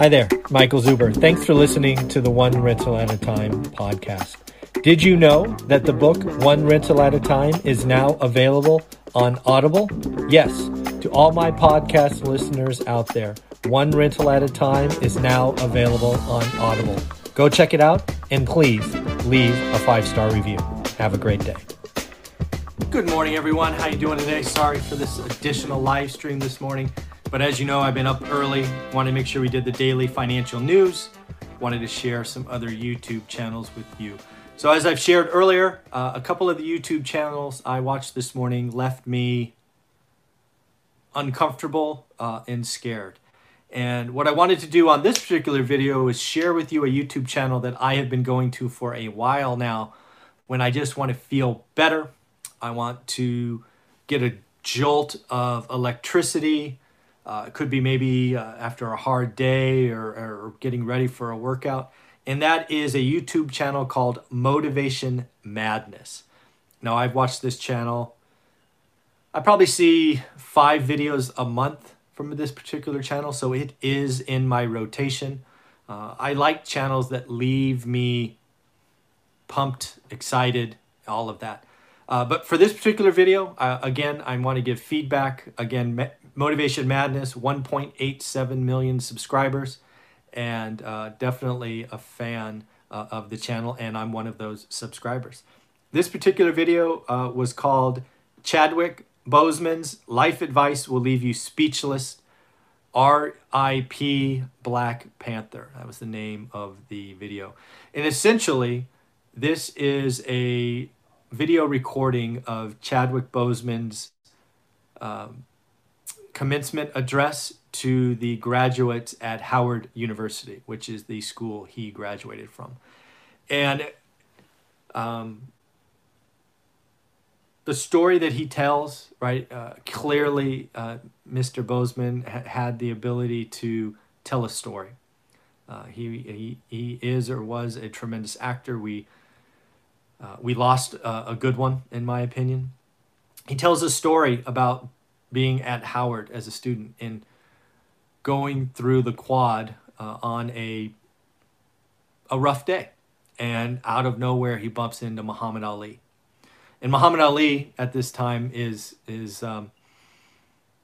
Hi there, Michael Zuber. Thanks for listening to the One Rental at a Time podcast. Did you know that the book One Rental at a Time is now available on Audible? Yes, to all my podcast listeners out there, One Rental at a Time is now available on Audible. Go check it out and please leave a five star review. Have a great day. Good morning, everyone. How are you doing today? Sorry for this additional live stream this morning. But as you know, I've been up early, wanted to make sure we did the daily financial news, wanted to share some other YouTube channels with you. So, as I've shared earlier, uh, a couple of the YouTube channels I watched this morning left me uncomfortable uh, and scared. And what I wanted to do on this particular video is share with you a YouTube channel that I have been going to for a while now when I just want to feel better. I want to get a jolt of electricity uh, it could be maybe uh, after a hard day or, or getting ready for a workout. And that is a YouTube channel called Motivation Madness. Now, I've watched this channel. I probably see five videos a month from this particular channel, so it is in my rotation. Uh, I like channels that leave me pumped, excited, all of that. Uh, but for this particular video, uh, again, I want to give feedback. Again, Motivation Madness, 1.87 million subscribers, and uh, definitely a fan uh, of the channel, and I'm one of those subscribers. This particular video uh, was called Chadwick Boseman's Life Advice Will Leave You Speechless. R.I.P. Black Panther. That was the name of the video. And essentially, this is a video recording of Chadwick Boseman's um, commencement address to the graduates at Howard University, which is the school he graduated from. And um, the story that he tells, right, uh, clearly uh, Mr. Boseman ha- had the ability to tell a story. Uh, he, he, he is or was a tremendous actor. We, uh, we lost uh, a good one, in my opinion. He tells a story about being at Howard as a student and going through the quad uh, on a a rough day, and out of nowhere he bumps into Muhammad Ali, and Muhammad Ali at this time is is um,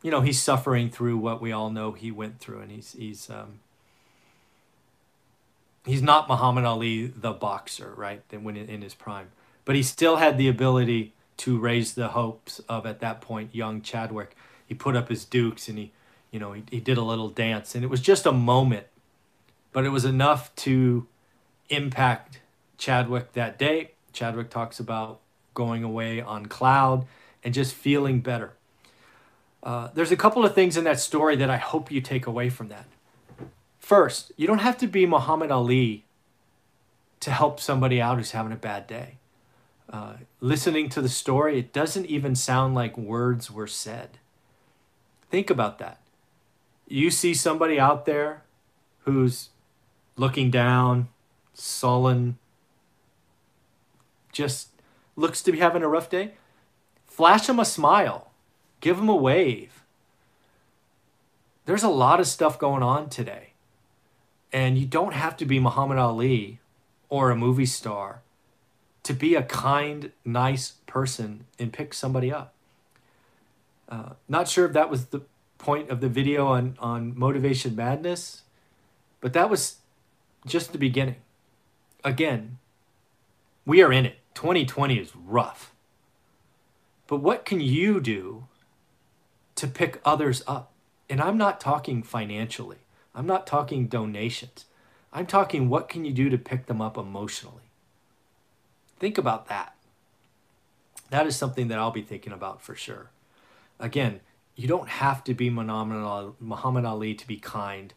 you know he's suffering through what we all know he went through, and he's he's um, he's not Muhammad Ali the boxer, right? When in his prime, but he still had the ability to raise the hopes of at that point young Chadwick. He put up his dukes and he, you know, he, he did a little dance and it was just a moment, but it was enough to impact Chadwick that day. Chadwick talks about going away on cloud and just feeling better. Uh, there's a couple of things in that story that I hope you take away from that. First, you don't have to be Muhammad Ali to help somebody out who's having a bad day uh, listening to the story, it doesn't even sound like words were said. Think about that. You see somebody out there who's looking down, sullen, just looks to be having a rough day. Flash them a smile, give them a wave. There's a lot of stuff going on today. And you don't have to be Muhammad Ali or a movie star to be a kind, nice person and pick somebody up. Uh, not sure if that was the point of the video on, on motivation madness, but that was just the beginning. Again, we are in it. 2020 is rough. But what can you do to pick others up? And I'm not talking financially. I'm not talking donations. I'm talking what can you do to pick them up emotionally? Think about that. That is something that I'll be thinking about for sure. Again, you don't have to be Muhammad Ali to be kind,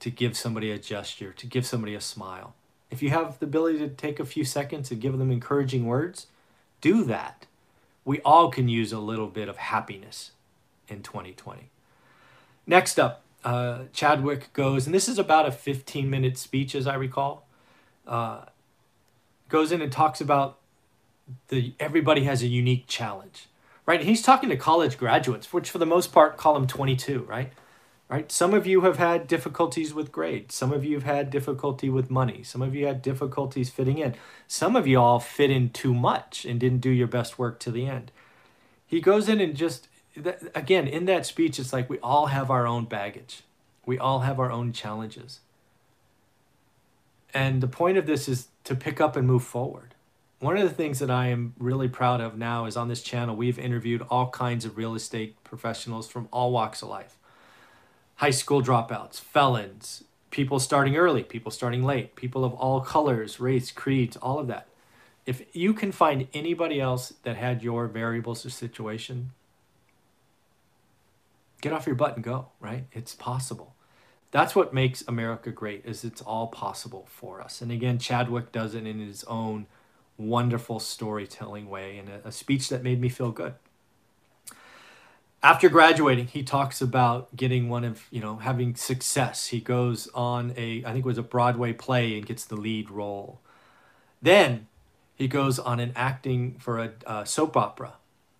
to give somebody a gesture, to give somebody a smile. If you have the ability to take a few seconds and give them encouraging words, do that. We all can use a little bit of happiness in 2020. Next up, uh, Chadwick goes, and this is about a 15 minute speech, as I recall. Uh, goes in and talks about the everybody has a unique challenge, right? He's talking to college graduates, which for the most part call him 22, right? right? Some of you have had difficulties with grades. Some of you have had difficulty with money. Some of you had difficulties fitting in. Some of you all fit in too much and didn't do your best work to the end. He goes in and just, again, in that speech, it's like we all have our own baggage, we all have our own challenges. And the point of this is to pick up and move forward. One of the things that I am really proud of now is on this channel, we've interviewed all kinds of real estate professionals from all walks of life high school dropouts, felons, people starting early, people starting late, people of all colors, race, creeds, all of that. If you can find anybody else that had your variables or situation, get off your butt and go, right? It's possible. That's what makes America great is it's all possible for us. And again, Chadwick does it in his own wonderful storytelling way and a, a speech that made me feel good after graduating, he talks about getting one of, you know, having success. He goes on a, I think it was a Broadway play and gets the lead role. Then he goes on an acting for a, a soap opera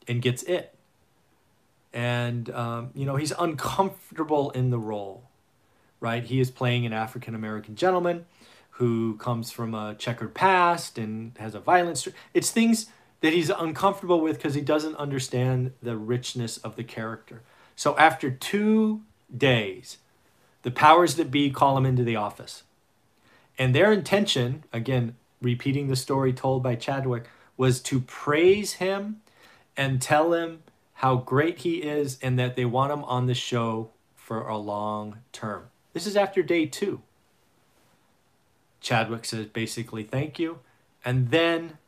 and gets it. And, um, you know, he's uncomfortable in the role, right? He is playing an African American gentleman who comes from a checkered past and has a violent. violence. It's things that he's uncomfortable with because he doesn't understand the richness of the character. So after two days, the powers that be call him into the office. And their intention, again, repeating the story told by Chadwick, was to praise him and tell him how great he is and that they want him on the show for a long term. This is after day two. Chadwick says basically, thank you. And then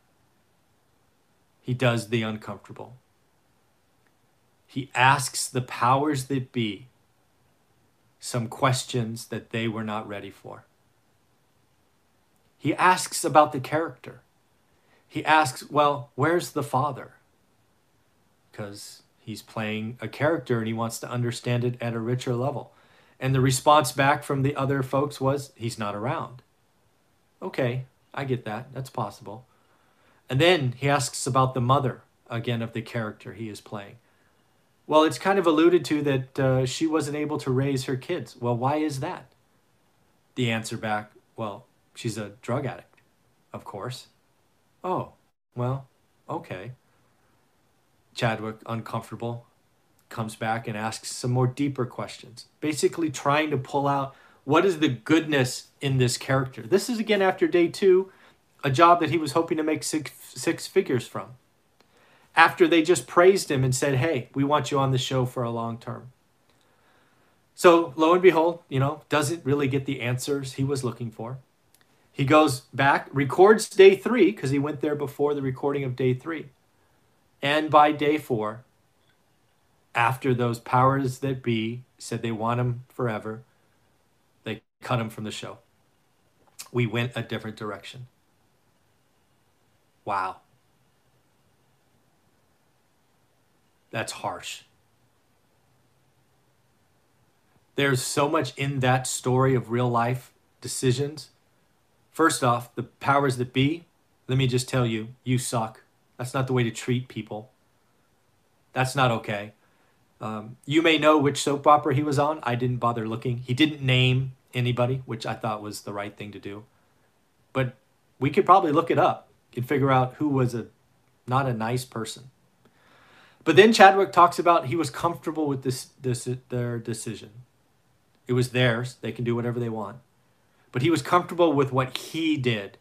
he does the uncomfortable. He asks the powers that be some questions that they were not ready for. He asks about the character. He asks, well, where's the father? Because he's playing a character and he wants to understand it at a richer level. And the response back from the other folks was, he's not around. Okay, I get that. That's possible. And then he asks about the mother, again, of the character he is playing. Well, it's kind of alluded to that uh, she wasn't able to raise her kids. Well, why is that? The answer back, well, she's a drug addict, of course. Oh, well, okay. Chadwick, uncomfortable, comes back and asks some more deeper questions, basically trying to pull out what is the goodness in this character. This is again after day two a job that he was hoping to make six, six figures from. After they just praised him and said, hey, we want you on the show for a long term. So lo and behold, you know, doesn't really get the answers he was looking for. He goes back, records day three, because he went there before the recording of day three. And by day four, after those powers that be said they want him forever, they cut him from the show. We went a different direction. Wow. That's harsh. There's so much in that story of real life decisions. First off, the powers that be, let me just tell you, you suck. That's not the way to treat people. That's not okay. Um, you may know which soap opera he was on. I didn't bother looking. He didn't name anybody, which I thought was the right thing to do. But we could probably look it up and figure out who was a not a nice person. But then Chadwick talks about he was comfortable with this, this their decision. It was theirs. They can do whatever they want. But he was comfortable with what he did.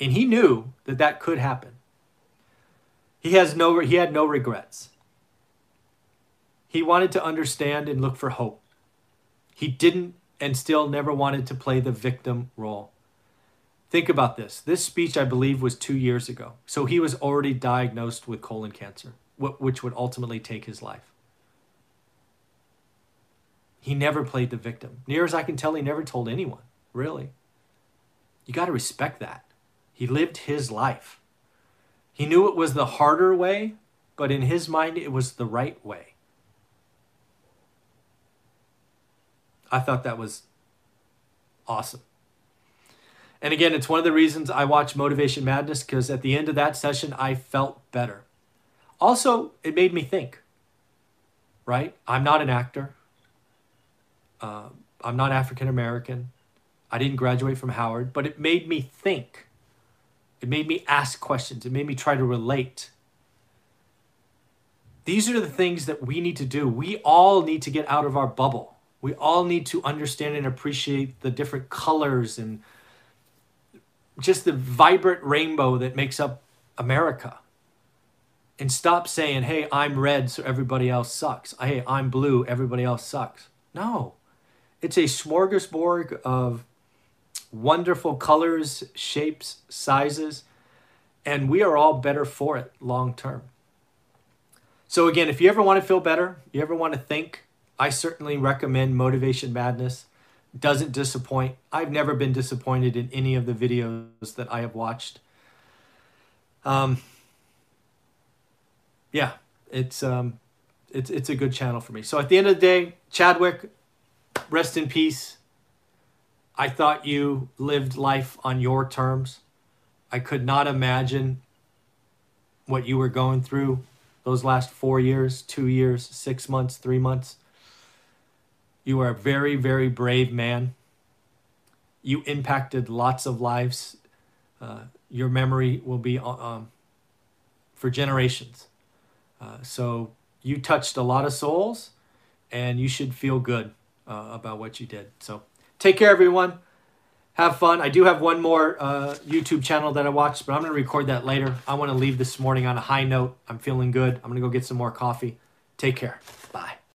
And he knew that that could happen. He has no he had no regrets. He wanted to understand and look for hope. He didn't and still never wanted to play the victim role. Think about this. This speech, I believe, was two years ago. So he was already diagnosed with colon cancer, which would ultimately take his life. He never played the victim. Near as I can tell, he never told anyone, really. You got to respect that. He lived his life. He knew it was the harder way, but in his mind, it was the right way. I thought that was awesome. And again, it's one of the reasons I watch Motivation Madness because at the end of that session, I felt better. Also, it made me think, right? I'm not an actor. Uh, I'm not African American. I didn't graduate from Howard, but it made me think. It made me ask questions. It made me try to relate. These are the things that we need to do. We all need to get out of our bubble. We all need to understand and appreciate the different colors and just the vibrant rainbow that makes up America. And stop saying, hey, I'm red, so everybody else sucks. Hey, I'm blue, everybody else sucks. No. It's a smorgasbord of wonderful colors, shapes, sizes, and we are all better for it long term. So, again, if you ever want to feel better, you ever want to think, I certainly recommend Motivation Madness. Doesn't disappoint. I've never been disappointed in any of the videos that I have watched. Um, yeah, it's um, it's it's a good channel for me. So at the end of the day, Chadwick, rest in peace. I thought you lived life on your terms. I could not imagine what you were going through those last four years, two years, six months, three months. You are a very, very brave man. You impacted lots of lives. Uh, your memory will be uh, um, for generations. Uh, so you touched a lot of souls, and you should feel good uh, about what you did. So take care, everyone. Have fun. I do have one more uh, YouTube channel that I watched, but I'm going to record that later. I want to leave this morning on a high note. I'm feeling good. I'm going to go get some more coffee. Take care. Bye.